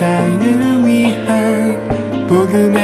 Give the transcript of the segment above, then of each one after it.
세상을 위한 복음의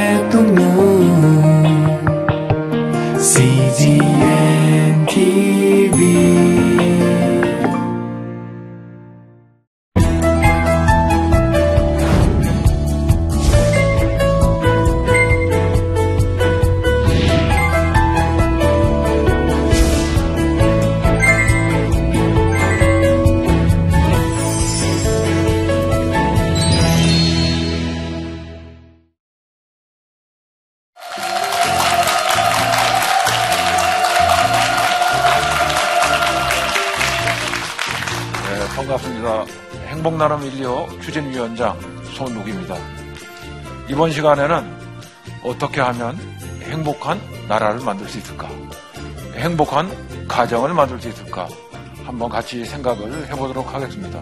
행복나눔 인리오 추진위원장 손욱입니다. 이번 시간에는 어떻게 하면 행복한 나라를 만들 수 있을까? 행복한 가정을 만들 수 있을까? 한번 같이 생각을 해보도록 하겠습니다.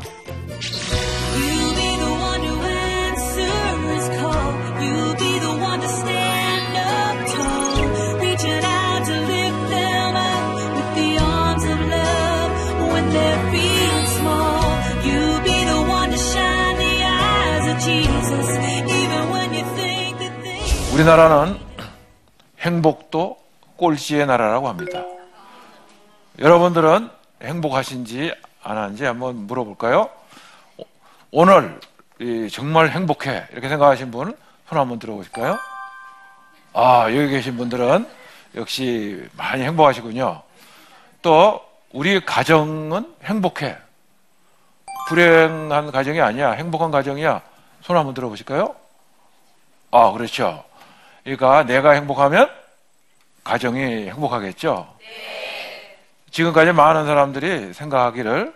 우리나라는 행복도 꼴찌의 나라라고 합니다. 여러분들은 행복하신지 안 하는지 한번 물어볼까요? 오- 오늘 이 정말 행복해 이렇게 생각하신 분 손 한번 들어보실까요? 아 여기 계신 분들은 역시 많이 행복하시군요. 또 우리 가정은 행복해. 불행한 가정이 아니야. 행복한 가정이야. 손 한번 들어보실까요? 아 그렇죠. 그러니까 내가 행복하면 가정이 행복하겠죠. 지금까지 많은 사람들이 생각하기를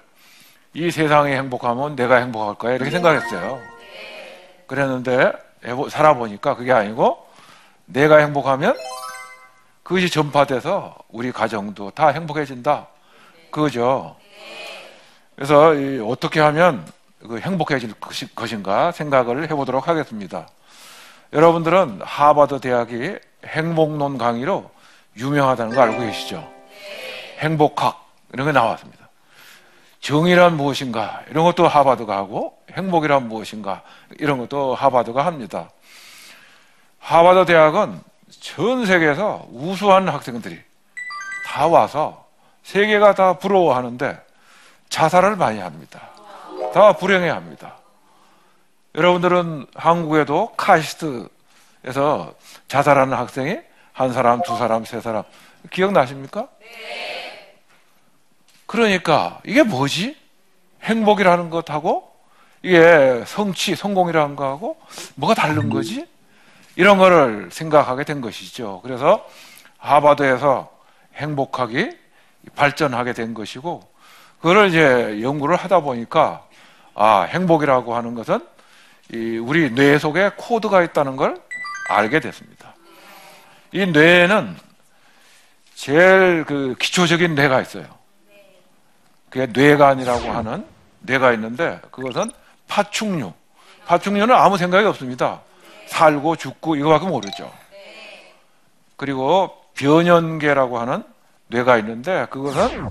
이 세상이 행복하면 내가 행복할 거야 이렇게 생각했어요. 그랬는데 해보- 살아보니까 그게 아니고 내가 행복하면 그것이 전파돼서 우리 가정도 다 행복해진다. 그거죠. 그래서 이 어떻게 하면 그 행복해질 것인가 생각을 해보도록 하겠습니다. 여러분들은 하버드 대학이 행복론 강의로 유명하다는 거 알고 계시죠? 행복학 이런 게 나왔습니다. 정의란 무엇인가 이런 것도 하버드가 하고 행복이란 무엇인가 이런 것도 하버드가 합니다. 하버드 대학은 전 세계에서 우수한 학생들이 다 와서 세계가 다 부러워하는데 자살을 많이 합니다. 다 불행해 합니다. 여러분들은 한국에도 카시트에서 자살하는 학생이 한 사람, 두 사람, 세 사람 기억나십니까? 그러니까 이게 뭐지? 행복이라는 것하고 이게 성취, 성공이라는 거하고 뭐가 다른 거지? 이런 거를 생각하게 된 것이죠. 그래서 하버드에서 행복하기 발전하게 된 것이고 그걸 이제 연구를 하다 보니까 아, 행복이라고 하는 것은 이 우리 뇌 속에 코드가 있다는 걸 알게 됐습니다. 이 뇌에는 제일 그 기초적인 뇌가 있어요. 그게 뇌간이라고 하는 뇌가 있는데 그것은 파충류. 파충류는 아무 생각이 없습니다. 살고 죽고 이거밖에 모르죠. 그리고 변연계라고 하는 뇌가 있는데 그것은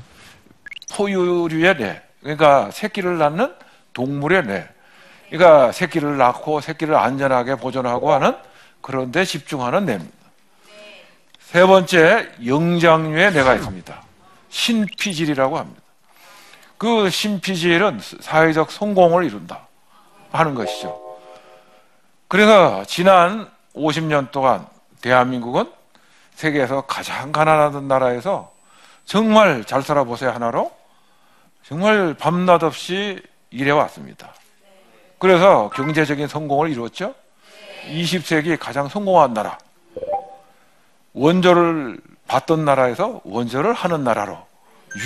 포유류의 뇌. 그러니까 새끼를 낳는 동물의 뇌. 그러니까 새끼를 낳고 새끼를 안전하게 보존하고 하는 그런 데 집중하는 뇌입니다. 세 번째 영장류의 뇌가 있습니다. 신피질이라고 합니다. 그 신피질은 사회적 성공을 이룬다 하는 것이죠. 그래서 지난 50년 동안 대한민국은 세계에서 가장 가난하던 나라에서 정말 잘 살아보세요 하나로 정말 밤낮 없이 일해왔습니다. 그래서 경제적인 성공을 이루었죠. 20세기 가장 성공한 나라. 원조를 받던 나라에서 원조를 하는 나라로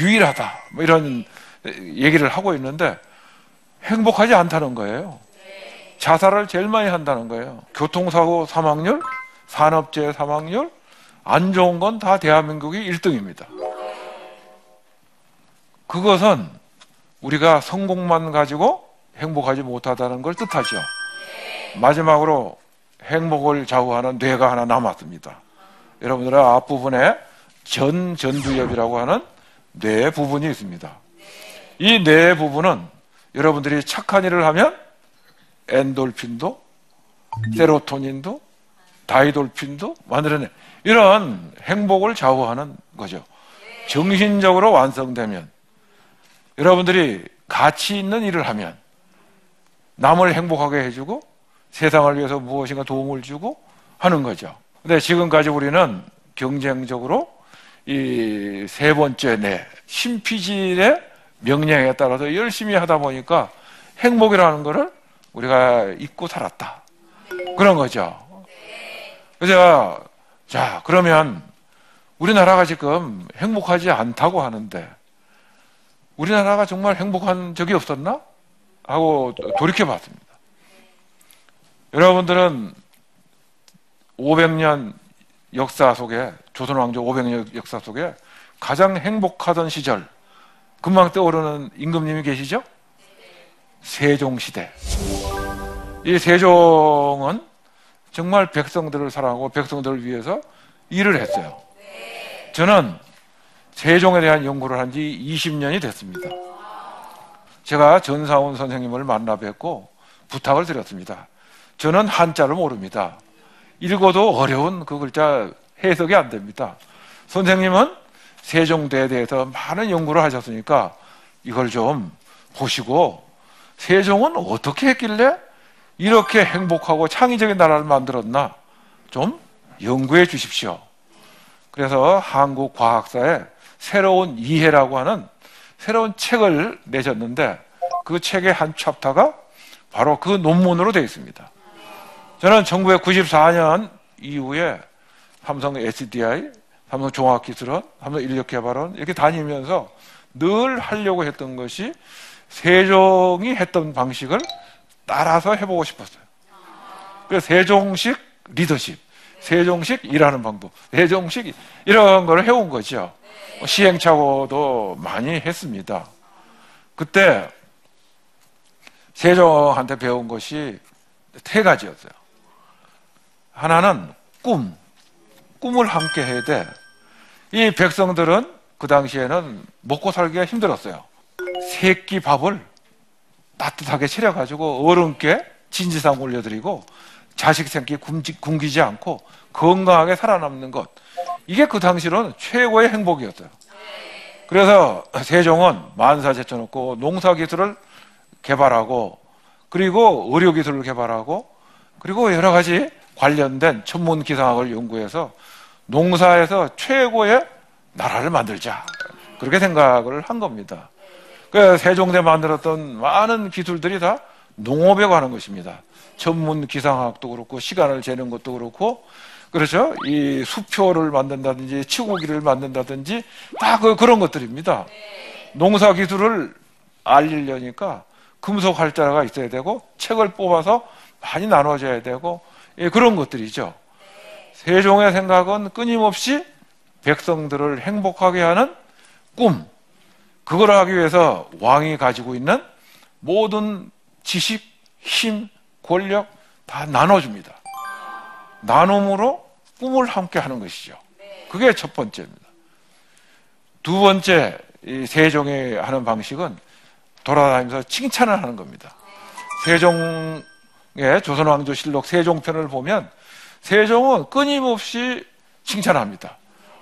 유일하다. 뭐 이런 얘기를 하고 있는데 행복하지 않다는 거예요. 자살을 제일 많이 한다는 거예요. 교통사고 사망률, 산업재해 사망률, 안 좋은 건 다 대한민국이 1등입니다. 그것은 우리가 성공만 가지고 행복하지 못하다는 걸 뜻하죠. 마지막으로 행복을 좌우하는 뇌가 하나 남았습니다. 여러분들의 앞부분에 전 전두엽이라고 하는 뇌 부분이 있습니다. 이 뇌 부분은 여러분들이 착한 일을 하면 엔돌핀도 세로토닌도 다이돌핀도 만들어내 이런 행복을 좌우하는 거죠. 정신적으로 완성되면 여러분들이 가치 있는 일을 하면 남을 행복하게 해주고 세상을 위해서 무엇인가 도움을 주고 하는 거죠. 근데 지금까지 우리는 경쟁적으로 이 세 번째 내 신피질의 명령에 따라서 열심히 하다 보니까 행복이라는 거를 우리가 잊고 살았다. 그런 거죠. 그래서 자 그러면 우리나라가 지금 행복하지 않다고 하는데 우리나라가 정말 행복한 적이 없었나? 하고 돌이켜 봤습니다. 여러분들은 500년 역사 속에 조선 왕조 500년 역사 속에 가장 행복하던 시절 금방 떠오르는 임금님이 계시죠? 세종 시대. 이 세종은 정말 백성들을 사랑하고 백성들을 위해서 일을 했어요. 저는 세종에 대한 연구를 한 지 20년이 됐습니다. 제가 전사원 선생님을 만나 뵙고 부탁을 드렸습니다. 저는 한자를 모릅니다. 읽어도 어려운 그 글자 해석이 안 됩니다. 선생님은 세종대에 대해서 많은 연구를 하셨으니까 이걸 좀 보시고 세종은 어떻게 했길래 이렇게 행복하고 창의적인 나라를 만들었나 좀 연구해 주십시오. 그래서 한국 과학사에 새로운 이해라고 하는 새로운 책을 내셨는데 그 책의 한 챕터가 바로 그 논문으로 되어 있습니다. 저는 1994년 이후에 삼성 SDI, 삼성 종합기술원, 삼성 인력개발원 이렇게 다니면서 늘 하려고 했던 것이 세종이 했던 방식을 따라서 해보고 싶었어요. 그래서 세종식 리더십, 세종식 일하는 방법, 세종식 이런 걸 해온 거죠. 시행착오도 많이 했습니다. 그때 세종한테 배운 것이 세 가지였어요. 하나는 꿈, 꿈을 함께 해야 돼. 이 백성들은 그 당시에는 먹고 살기가 힘들었어요. 새끼 밥을 따뜻하게 차려가지고 어른께 진지상 올려드리고 자식 굶지, 굶기지 않고 건강하게 살아남는 것. 이게 그 당시로는 최고의 행복이었어요. 그래서 세종은 만사 제쳐놓고 농사기술을 개발하고 그리고 의료기술을 개발하고 그리고 여러 가지 관련된 천문 기상학을 연구해서 농사에서 최고의 나라를 만들자. 그렇게 생각을 한 겁니다. 그 세종대 만들었던 많은 기술들이 다 농업에 관한 것입니다. 전문 기상학도 그렇고 시간을 재는 것도 그렇고 그렇죠. 이 수표를 만든다든지 치고기를 만든다든지 다 그, 그런 것들입니다. 농사 기술을 알리려니까 금속 활자가 있어야 되고 책을 뽑아서 많이 나눠줘야 되고 예, 그런 것들이죠. 세종의 생각은 끊임없이 백성들을 행복하게 하는 꿈, 그걸 하기 위해서 왕이 가지고 있는 모든 지식, 힘, 권력 다 나눠줍니다. 나눔으로 꿈을 함께 하는 것이죠. 그게 첫 번째입니다. 두 번째, 이 세종이 하는 방식은 돌아다니면서 칭찬을 하는 겁니다. 세종의 조선왕조실록 세종편을 보면 세종은 끊임없이 칭찬합니다.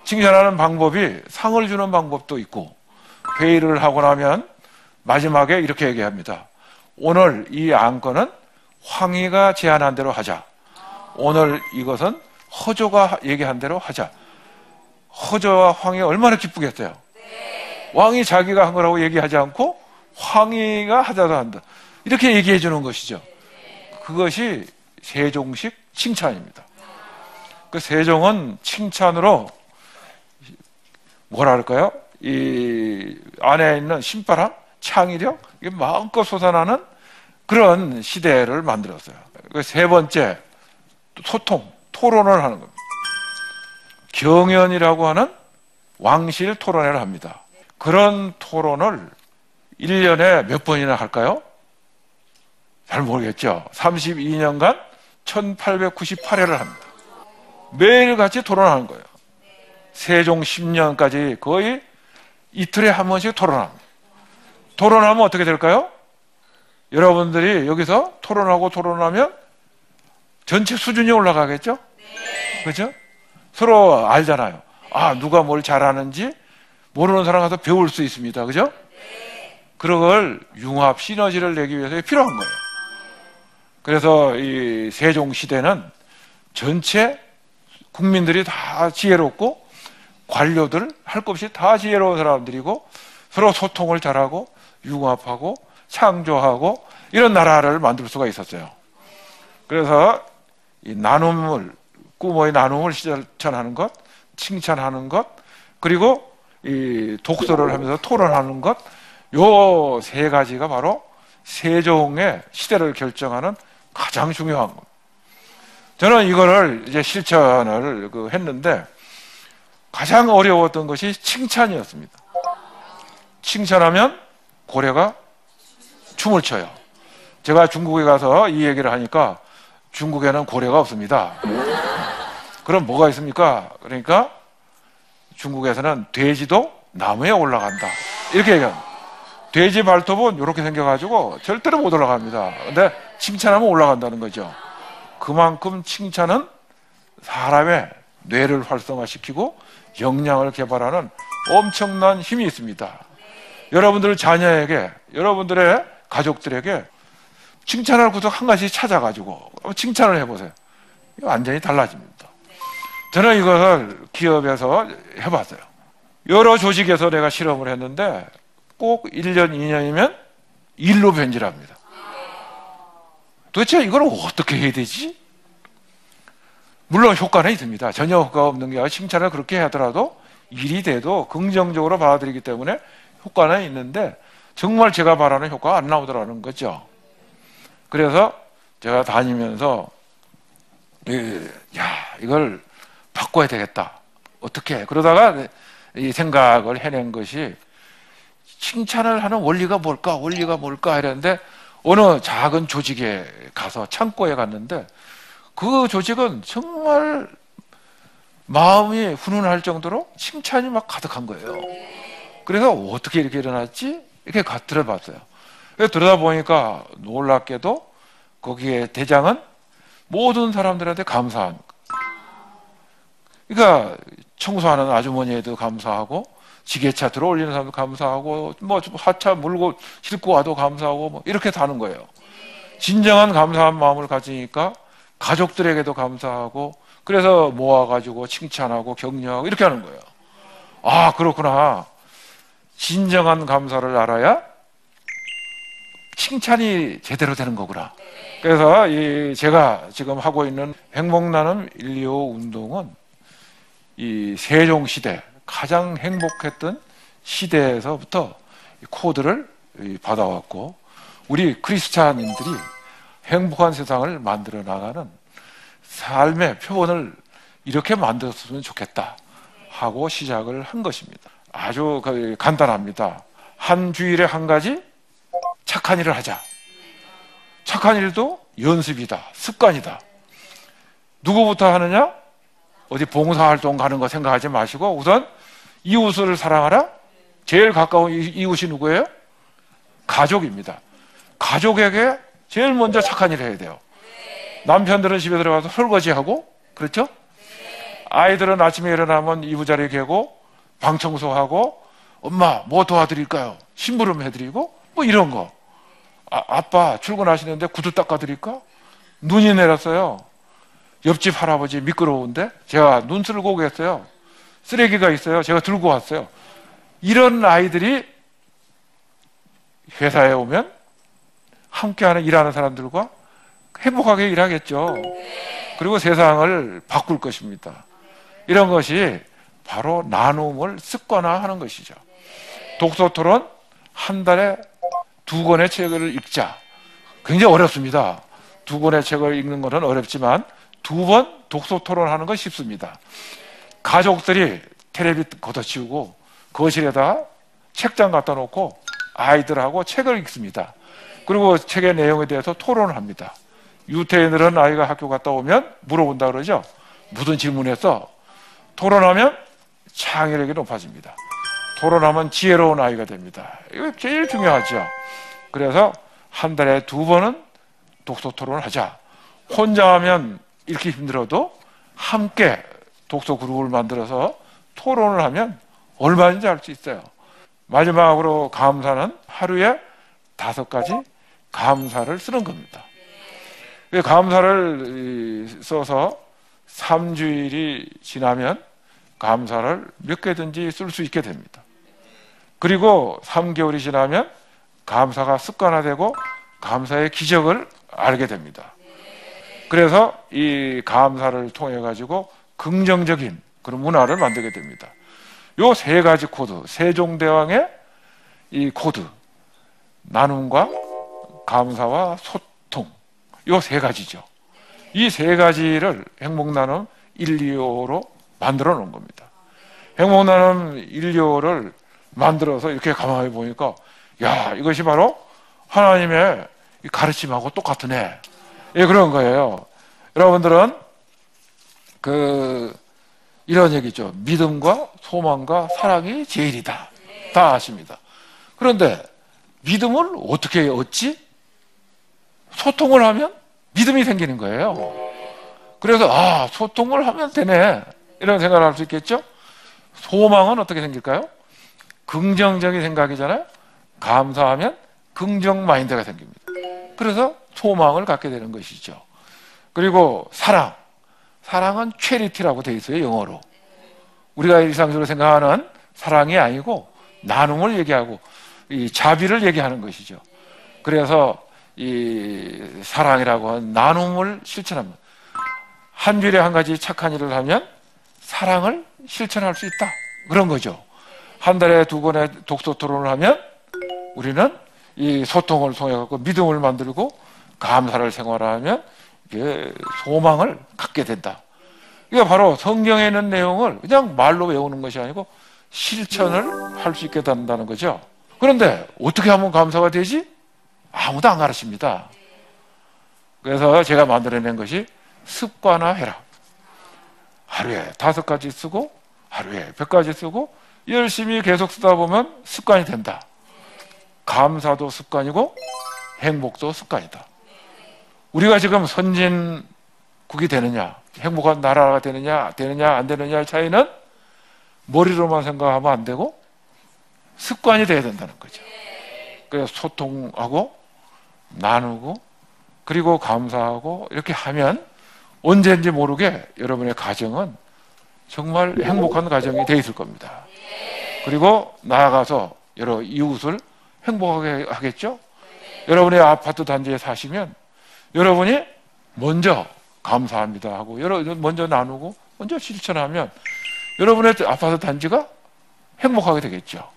칭찬하는 방법이 상을 주는 방법도 있고 회의를 하고 나면 마지막에 이렇게 얘기합니다. 오늘 이 안건은 황희가 제안한 대로 하자. 오늘 이것은 허조가 얘기한 대로 하자. 허조와 황희 얼마나 기쁘겠어요. 왕이 자기가 한 거라고 얘기하지 않고 황희가 하자도 한다. 이렇게 얘기해 주는 것이죠. 그것이 세종식 칭찬입니다. 그 세종은 칭찬으로 뭐라 할까요? 이 안에 있는 신바람, 창의력, 이게 마음껏 솟아나는 그런 시대를 만들었어요. 그세 번째, 소통, 토론을 하는 겁니다. 경연이라고 하는 왕실 토론회를 합니다. 그런 토론을 1년에 몇 번이나 할까요? 잘 모르겠죠. 32년간 1898회를 합니다. 매일같이 토론하는 거예요. 세종 10년까지 거의 이틀에 한 번씩 토론합니다. 토론하면 어떻게 될까요? 여러분들이 여기서 토론하고 토론하면 전체 수준이 올라가겠죠? 그죠? 서로 알잖아요. 아, 누가 뭘 잘하는지 모르는 사람 가서 배울 수 있습니다. 그죠? 그런 걸 융합, 시너지를 내기 위해서 필요한 거예요. 그래서 이 세종 시대는 전체 국민들이 다 지혜롭고 관료들 할 것 없이 다 지혜로운 사람들이고 서로 소통을 잘하고 융합하고 창조하고 이런 나라를 만들 수가 있었어요. 그래서 이 나눔을 꾸모의 나눔을 실천하는 것, 칭찬하는 것, 그리고 이 독서를 하면서 토론하는 것, 요 세 가지가 바로 세종의 시대를 결정하는 가장 중요한 겁니다. 저는 이거를 이제 실천을 그 했는데 가장 어려웠던 것이 칭찬이었습니다. 칭찬하면 고래가 춤을 춰요. 제가 중국에 가서 이 얘기를 하니까 중국에는 고래가 없습니다. 그럼 뭐가 있습니까? 그러니까 중국에서는 돼지도 나무에 올라간다. 이렇게 얘기합니다. 돼지 발톱은 이렇게 생겨가지고 절대로 못 올라갑니다. 근데 칭찬하면 올라간다는 거죠. 그만큼 칭찬은 사람의 뇌를 활성화시키고 역량을 개발하는 엄청난 힘이 있습니다. 여러분들 자녀에게, 여러분들의 가족들에게 칭찬할 구석 한 가지 찾아가지고 칭찬을 해보세요. 완전히 달라집니다. 저는 이것을 기업에서 해봤어요. 여러 조직에서 내가 실험을 했는데 꼭 1년, 2년이면 일로 변질합니다. 도대체 이걸 어떻게 해야 되지? 물론 효과는 있습니다. 전혀 효과가 없는 게 아니라 칭찬을 그렇게 하더라도 일이 돼도 긍정적으로 받아들이기 때문에 효과는 있는데 정말 제가 바라는 효과가 안 나오더라는 거죠. 그래서 제가 다니면서 이, 야 이걸 바꿔야 되겠다. 어떻게? 그러다가 이 생각을 해낸 것이 칭찬을 하는 원리가 뭘까? 원리가 뭘까? 이랬는데 어느 작은 조직에 가서 창고에 갔는데 그 조직은 정말 마음이 훈훈할 정도로 칭찬이 막 가득한 거예요. 그래서 어떻게 이렇게 일어났지? 이렇게 가 들어 봤어요. 그래서 들어다 보니까 놀랍게도 거기에 대장은 모든 사람들한테 감사한. 그러니까 청소하는 아주머니에도 감사하고 지게차 들어올리는 사람도 감사하고 뭐 하차 물고 싣고 와도 감사하고 뭐 이렇게 사는 거예요. 진정한 감사한 마음을 가지니까 가족들에게도 감사하고 그래서 모아가지고 칭찬하고 격려하고 이렇게 하는 거예요. 아 그렇구나. 진정한 감사를 알아야 칭찬이 제대로 되는 거구나. 그래서 이 제가 지금 하고 있는 행복나눔 125 운동은 이 세종 시대 가장 행복했던 시대에서부터 코드를 받아왔고 우리 크리스찬인들이 행복한 세상을 만들어 나가는 삶의 표본을 이렇게 만들었으면 좋겠다 하고 시작을 한 것입니다. 아주 그 간단합니다. 한 주일에 한 가지 착한 일을 하자. 착한 일도 연습이다. 습관이다. 누구부터 하느냐? 어디 봉사활동 가는 거 생각하지 마시고 우선 이웃을 사랑하라? 제일 가까운 이웃이 누구예요? 가족입니다. 가족에게 제일 먼저 착한 일을 해야 돼요. 남편들은 집에 들어가서 설거지하고, 그렇죠? 아이들은 아침에 일어나면 이부자리 개고, 방 청소하고, 엄마, 뭐 도와드릴까요? 심부름 해드리고, 뭐 이런 거. 아, 아빠 출근하시는데 구두 닦아드릴까? 눈이 내렸어요. 옆집 할아버지 미끄러운데 제가 눈 쓸고 오겠어요. 쓰레기가 있어요. 제가 들고 왔어요. 이런 아이들이 회사에 오면 함께하는 일하는 사람들과 행복하게 일하겠죠. 그리고 세상을 바꿀 것입니다. 이런 것이 바로 나눔을 습관화하는 것이죠. 독서 토론 한 달에 두 권의 책을 읽자. 굉장히 어렵습니다. 두 권의 책을 읽는 것은 어렵지만 두 번 독서 토론하는 건 쉽습니다. 가족들이 테레비 걷어치우고 거실에다 책장 갖다 놓고 아이들하고 책을 읽습니다. 그리고 책의 내용에 대해서 토론을 합니다. 유태인들은 아이가 학교 갔다 오면 물어본다 그러죠. 무슨 질문했어? 토론하면 창의력이 높아집니다. 토론하면 지혜로운 아이가 됩니다. 이거 제일 중요하죠. 그래서 한 달에 두 번은 독서 토론을 하자. 혼자 하면 이렇게 힘들어도 함께 독서 그룹을 만들어서 토론을 하면 얼마인지 알수 있어요. 마지막으로 감사는 하루에 다섯 가지 감사를 쓰는 겁니다. 이 감사를 이, 써서 3주일이 지나면 감사를 몇 개든지 쓸 수 있게 됩니다. 그리고 3개월이 지나면 감사가 습관화되고 감사의 기적을 알게 됩니다. 그래서 이 감사를 통해 가지고 긍정적인 그런 문화를 만들게 됩니다. 요 세 가지 코드, 세종대왕의 이 코드, 나눔과 감사와 소통, 요 세 가지죠. 이 세 가지를 행복 나눔 1, 2호로 만들어 놓은 겁니다. 행복나눔 1, 2호를 만들어서 이렇게 가만히 보니까, 야, 이것이 바로 하나님의 이 가르침하고 똑같으네. 예, 그런 거예요. 여러분들은 그 이런 얘기죠. 믿음과 소망과 사랑이 제일이다. 다 아십니다. 그런데 믿음을 어떻게 얻지? 소통을 하면 믿음이 생기는 거예요. 그래서 아 소통을 하면 되네 이런 생각을 할 수 있겠죠. 소망은 어떻게 생길까요? 긍정적인 생각이잖아요. 감사하면 긍정 마인드가 생깁니다. 그래서 소망을 갖게 되는 것이죠. 그리고 사랑. 사랑은 체리티라고 되어 있어요, 영어로. 우리가 일상적으로 생각하는 사랑이 아니고 나눔을 얘기하고 이 자비를 얘기하는 것이죠. 그래서 이 사랑이라고 하는 나눔을 실천합니다. 한 줄에 한 가지 착한 일을 하면 사랑을 실천할 수 있다. 그런 거죠. 한 달에 두 번의 독서 토론을 하면 우리는 이 소통을 통해 갖고 믿음을 만들고 감사를 생활하면 이게 소망을 갖게 된다. 이게 바로 성경에 있는 내용을 그냥 말로 외우는 것이 아니고 실천을 할 수 있게 된다는 거죠. 그런데 어떻게 하면 감사가 되지? 아무도 안 가르칩니다. 그래서 제가 만들어낸 것이 습관화 해라. 하루에 다섯 가지 쓰고 하루에 백 가지 쓰고 열심히 계속 쓰다 보면 습관이 된다. 감사도 습관이고 행복도 습관이다. 우리가 지금 선진국이 되느냐, 행복한 나라가 되느냐, 되느냐, 안 되느냐의 차이는 머리로만 생각하면 안 되고 습관이 돼야 된다는 거죠. 그래서 소통하고 나누고 그리고 감사하고 이렇게 하면 언제인지 모르게 여러분의 가정은 정말 행복한 가정이 되어 있을 겁니다. 그리고 나아가서 여러 이웃을 행복하게 하겠죠? 여러분의 아파트 단지에 사시면 여러분이 먼저 감사합니다 하고 여러 먼저 나누고 먼저 실천하면 여러분의 아파트 단지가 행복하게 되겠죠.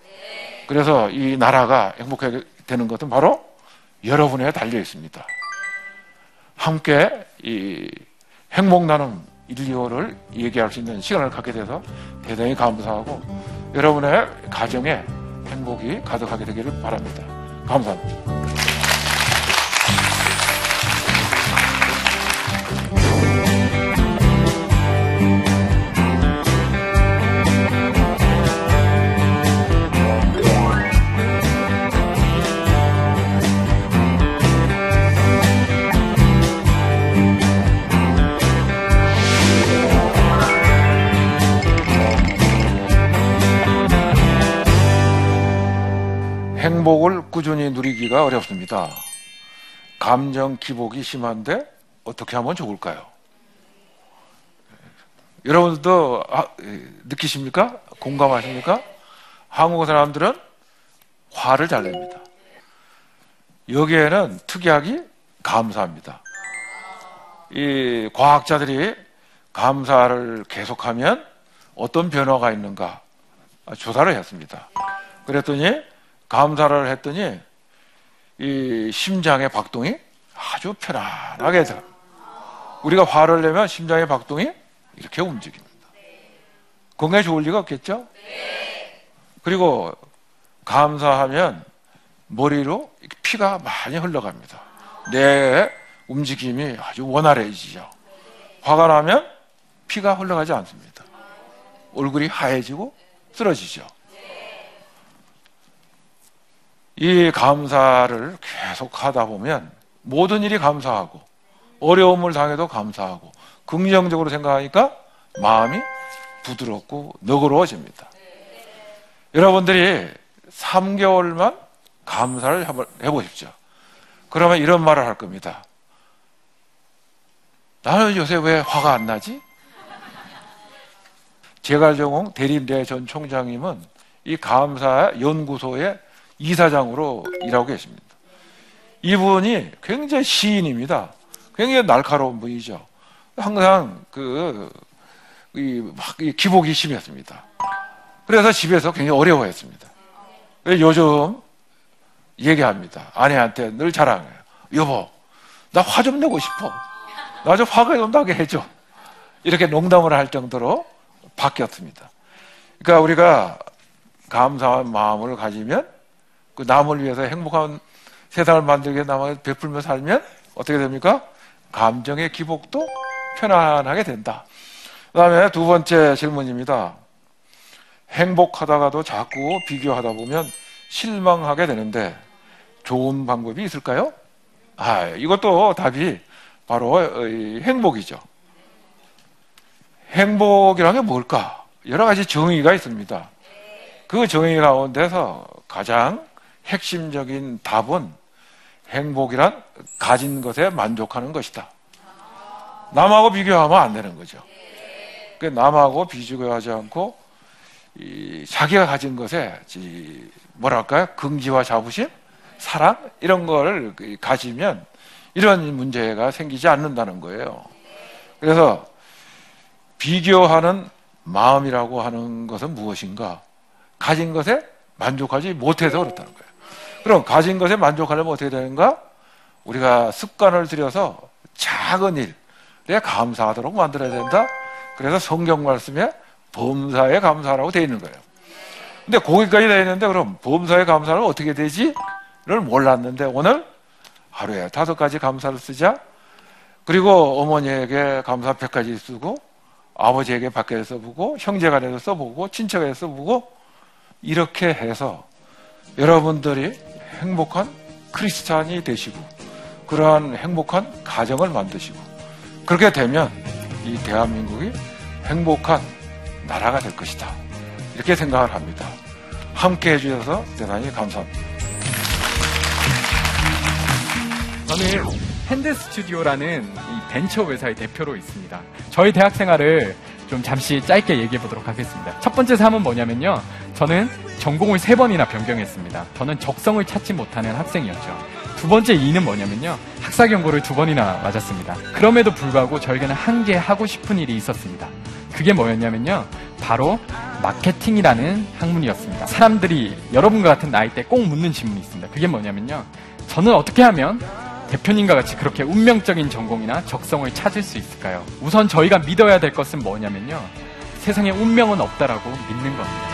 그래서 이 나라가 행복하게 되는 것은 바로 여러분에 달려 있습니다. 함께 이 행복 나눔 1, 2호를 얘기할 수 있는 시간을 갖게 돼서 대단히 감사하고 여러분의 가정에 행복이 가득하게 되기를 바랍니다. 감사합니다. 누리기가 어렵습니다. 감정 기복이 심한데 어떻게 하면 좋을까요? 여러분들도 아, 느끼십니까? 공감하십니까? 한국 사람들은 화를 잘 냅니다. 여기에는 특약이 감사합니다. 이 과학자들이 감사를 계속하면 어떤 변화가 있는가 조사를 했습니다. 그랬더니 감사를 했더니 이 심장의 박동이 아주 편안하게 돼요. 우리가 화를 내면 심장의 박동이 이렇게 움직입니다. 건강에 좋을 리가 없겠죠? 그리고 감사하면 머리로 피가 많이 흘러갑니다. 뇌의 움직임이 아주 원활해지죠. 화가 나면 피가 흘러가지 않습니다. 얼굴이 하얘지고 쓰러지죠. 이 감사를 계속 하다 보면 모든 일이 감사하고 어려움을 당해도 감사하고 긍정적으로 생각하니까 마음이 부드럽고 너그러워집니다. 여러분들이 3개월만 감사를 해보십시오. 그러면 이런 말을 할 겁니다. 나는 요새 왜 화가 안 나지? 제갈정홍 대림대 전 총장님은 이 감사 연구소의 이사장으로 일하고 계십니다. 이분이 굉장히 시인입니다. 굉장히 날카로운 분이죠. 항상 그, 이, 막, 이 기복이 심했습니다. 그래서 집에서 굉장히 어려워했습니다. 요즘 얘기합니다. 아내한테 늘 자랑해요. 여보, 나 화 좀 내고 싶어. 나 좀 화가 좀 나게 해줘. 이렇게 농담을 할 정도로 바뀌었습니다. 그러니까 우리가 감사한 마음을 가지면 그 남을 위해서 행복한 세상을 만들게 남을 베풀며 살면 어떻게 됩니까? 감정의 기복도 편안하게 된다. 그 다음에 두 번째 질문입니다. 행복하다가도 자꾸 비교하다 보면 실망하게 되는데 좋은 방법이 있을까요? 아, 이것도 답이 바로 이 행복이죠. 행복이라는 게 뭘까? 여러 가지 정의가 있습니다. 그 정의 가운데서 가장 핵심적인 답은 행복이란 가진 것에 만족하는 것이다. 남하고 비교하면 안 되는 거죠. 그 남하고 비교하지 않고 이 자기가 가진 것에 이 뭐랄까요? 긍지와 자부심, 사랑 이런 걸 가지면 이런 문제가 생기지 않는다는 거예요. 그래서 비교하는 마음이라고 하는 것은 무엇인가? 가진 것에 만족하지 못해서 그렇다는 거예요. 그럼 가진 것에 만족하려면 어떻게 되는가? 우리가 습관을 들여서 작은 일에 감사하도록 만들어야 된다. 그래서 성경 말씀에 범사에 감사라고 되어 있는 거예요. 근데 거기까지 되어 있는데 그럼 범사에 감사는 어떻게 되지?를 몰랐는데 오늘 하루에 다섯 가지 감사를 쓰자. 그리고 어머니에게 감사 100가지 쓰고 아버지에게 밖에 써보고 형제간에도 써보고 친척에게 써보고 이렇게 해서 여러분들이 행복한 크리스찬이 되시고 그러한 행복한 가정을 만드시고 그렇게 되면 이 대한민국이 행복한 나라가 될 것이다. 이렇게 생각을 합니다. 함께 해주셔서 대단히 감사합니다. 저는 핸드 스튜디오라는 이 벤처 회사의 대표로 있습니다. 저희 대학 생활을 좀 잠시 짧게 얘기해 보도록 하겠습니다. 첫 번째 삶은 뭐냐면요. 저는 전공을 세 번이나 변경했습니다. 저는 적성을 찾지 못하는 학생이었죠. 두 번째 이유는 뭐냐면요. 학사 경고를 두 번이나 맞았습니다. 그럼에도 불구하고 저에게는 한 개 하고 싶은 일이 있었습니다. 그게 뭐였냐면요. 바로 마케팅이라는 학문이었습니다. 사람들이 여러분과 같은 나이 때 꼭 묻는 질문이 있습니다. 그게 뭐냐면요. 저는 어떻게 하면 대표님과 같이 그렇게 운명적인 전공이나 적성을 찾을 수 있을까요? 우선 저희가 믿어야 될 것은 뭐냐면요. 세상에 운명은 없다라고 믿는 겁니다.